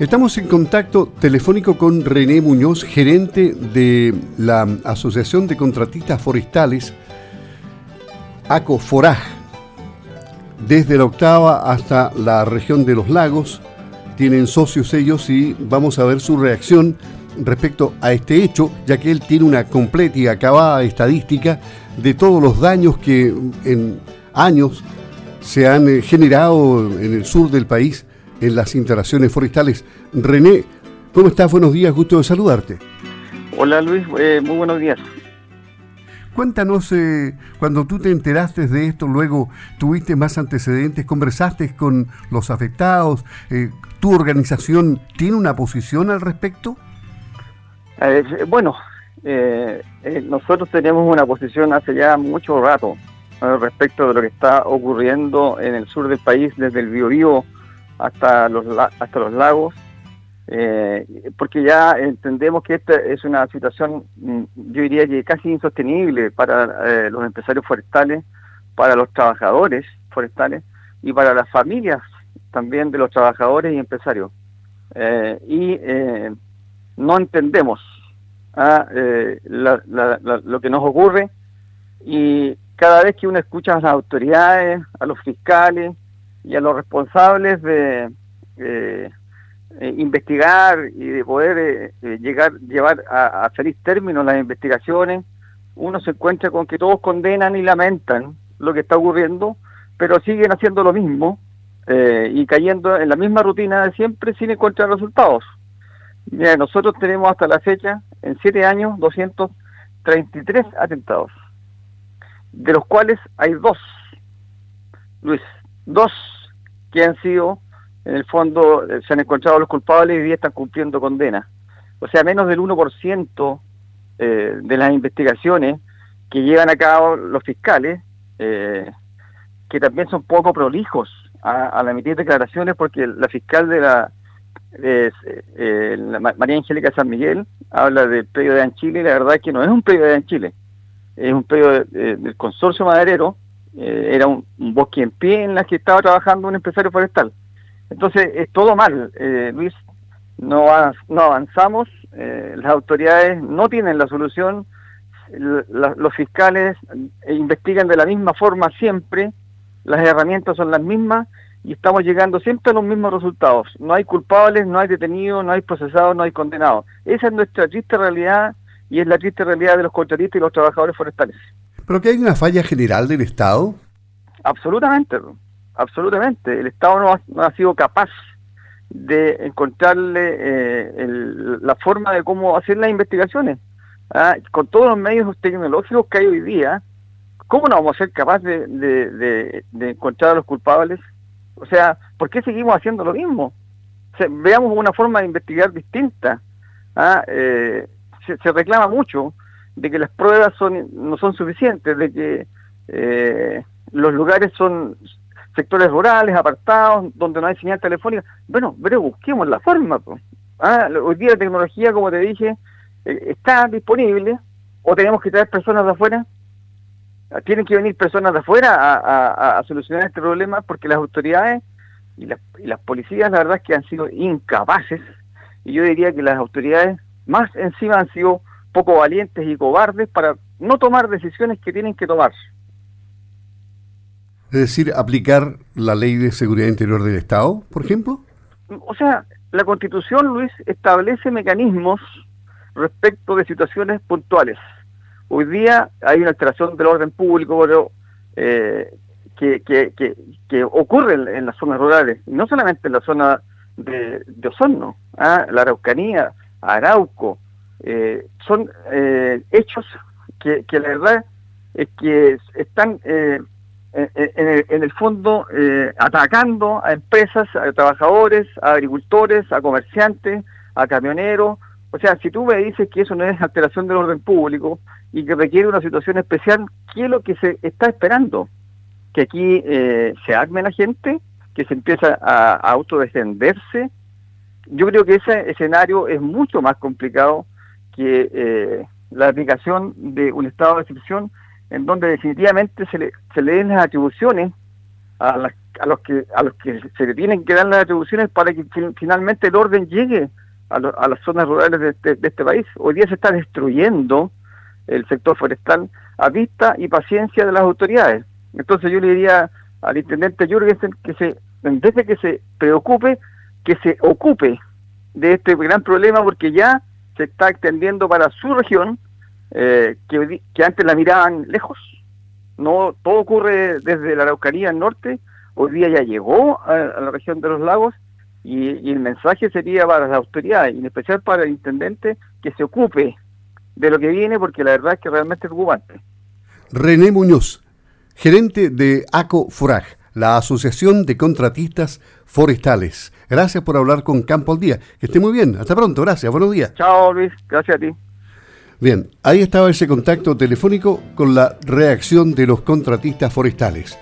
Estamos en contacto telefónico con René Muñoz, gerente de la Asociación de Contratistas Forestales, ACOFORAJ, desde la octava hasta la región de los lagos. Tienen socios ellos y vamos a ver su reacción respecto a este hecho, ya que él tiene una completa y acabada estadística de todos los daños que en años se han eh, generado en el sur del país en las instalaciones forestales. René, ¿cómo estás? Buenos días, gusto de saludarte. Hola Luis, eh, muy buenos días. Cuéntanos, eh, cuando tú te enteraste de esto, luego tuviste más antecedentes, conversaste con los afectados, eh, ¿tu organización tiene una posición al respecto? bueno, nosotros tenemos una posición hace ya mucho rato respecto de lo que está ocurriendo en el sur del país, desde el Biobío hasta los, hasta los lagos, eh, porque ya entendemos que esta es una situación, mm, yo diría que casi insostenible para eh, los empresarios forestales, para los trabajadores forestales y para las familias también de los trabajadores y empresarios. Eh, y no entendemos ah, lo que nos ocurre y cada vez que uno escucha a las autoridades, a los fiscales, y a los responsables de eh, eh, investigar y de poder eh, llegar llevar a, feliz término las investigaciones, uno se encuentra con que todos condenan y lamentan lo que está ocurriendo, pero siguen haciendo lo mismo y cayendo en la misma rutina de siempre sin encontrar resultados. Mira, nosotros tenemos hasta la fecha, en siete años, 233 atentados, de los cuales hay dos, Luis, dos que han sido, en el fondo, eh, se han encontrado los culpables y hoy están cumpliendo condena. O sea, menos del 1% eh, de las investigaciones que llevan a cabo los fiscales, eh, que también son poco prolijos a, a la emitir declaraciones, porque la fiscal de la, eh, María Angélica San Miguel habla del predio de Anchile y la verdad es que no es un predio de Anchile, es un predio del consorcio maderero eh, era un, bosque en pie en la que estaba trabajando un empresario forestal. Entonces, es todo mal, eh, Luis, no, no avanzamos, eh, las autoridades no tienen la solución, los fiscales investigan de la misma forma siempre, las herramientas son las mismas y estamos llegando siempre a los mismos resultados. No hay culpables, no hay detenidos, no hay procesados, no hay condenados. Esa es nuestra triste realidad y es la triste realidad de los contratistas y los trabajadores forestales. ¿Pero que hay una falla general del Estado? Absolutamente, absolutamente. El Estado no ha, sido capaz de encontrarle eh, la forma de cómo hacer las investigaciones. ¿ah? Con todos los medios tecnológicos que hay hoy día, ¿cómo no vamos a ser capaces de, encontrar a los culpables? O sea, ¿por qué seguimos haciendo lo mismo? veamos una forma de investigar distinta. ¿ah? Eh, se, reclama mucho de que las pruebas son no son suficientes, de que eh, los lugares son sectores rurales, apartados, donde no hay señal telefónica. Bueno, pero busquemos la forma. Ah, hoy día la tecnología, como te dije, eh, está disponible, o tenemos que traer personas de afuera. Ah, tienen que venir personas de afuera a, solucionar este problema porque las autoridades y las, y las policías, la verdad es que han sido incapaces, y yo diría que las autoridades más encima han sido poco valientes y cobardes para no tomar decisiones que tienen que tomar. Es decir, aplicar la ley de seguridad interior del Estado, por ejemplo. O sea, la Constitución, Luis, establece mecanismos respecto de situaciones puntuales. Hoy día hay una alteración del orden público pero, eh, que, que, que, ocurre en, las zonas rurales, no solamente en la zona de, de Osorno, ¿ah? la Araucanía, Arauco, eh, son eh, hechos que, la verdad es que están eh, en, el, fondo atacando a empresas, a trabajadores, a agricultores, a comerciantes, a camioneros. O sea, si tú me dices que eso no es alteración del orden público y que requiere una situación especial, ¿qué es lo que se está esperando? Que aquí se arme la gente, que se empieza a, a autodefenderse. Yo creo que ese escenario es mucho más complicado que eh, la aplicación de un estado de excepción en donde definitivamente se le, se le den las atribuciones a las a los que a los que se le tienen que dar las atribuciones para que finalmente el orden llegue a, las zonas rurales de este, de este país. Hoy día se está destruyendo el sector forestal a vista y paciencia de las autoridades. Entonces yo le diría al intendente Jürgensen que se, en vez de que se preocupe, que se ocupe de este gran problema porque ya se está extendiendo para su región, eh, que, antes la miraban lejos. No, todo ocurre desde la Araucanía al norte, hoy día ya llegó a, la región de los lagos y, el mensaje sería para las autoridades, y en especial para el intendente, que se ocupe de lo que viene porque la verdad es que realmente es preocupante. René Muñoz, gerente de ACO FURAG, la Asociación de Contratistas Forestales. Gracias por hablar con Campo al Día. Que esté muy bien. Hasta pronto. Gracias. Buenos días. Chao, Luis. Gracias a ti. Bien, ahí estaba ese contacto telefónico con la reacción de los contratistas forestales.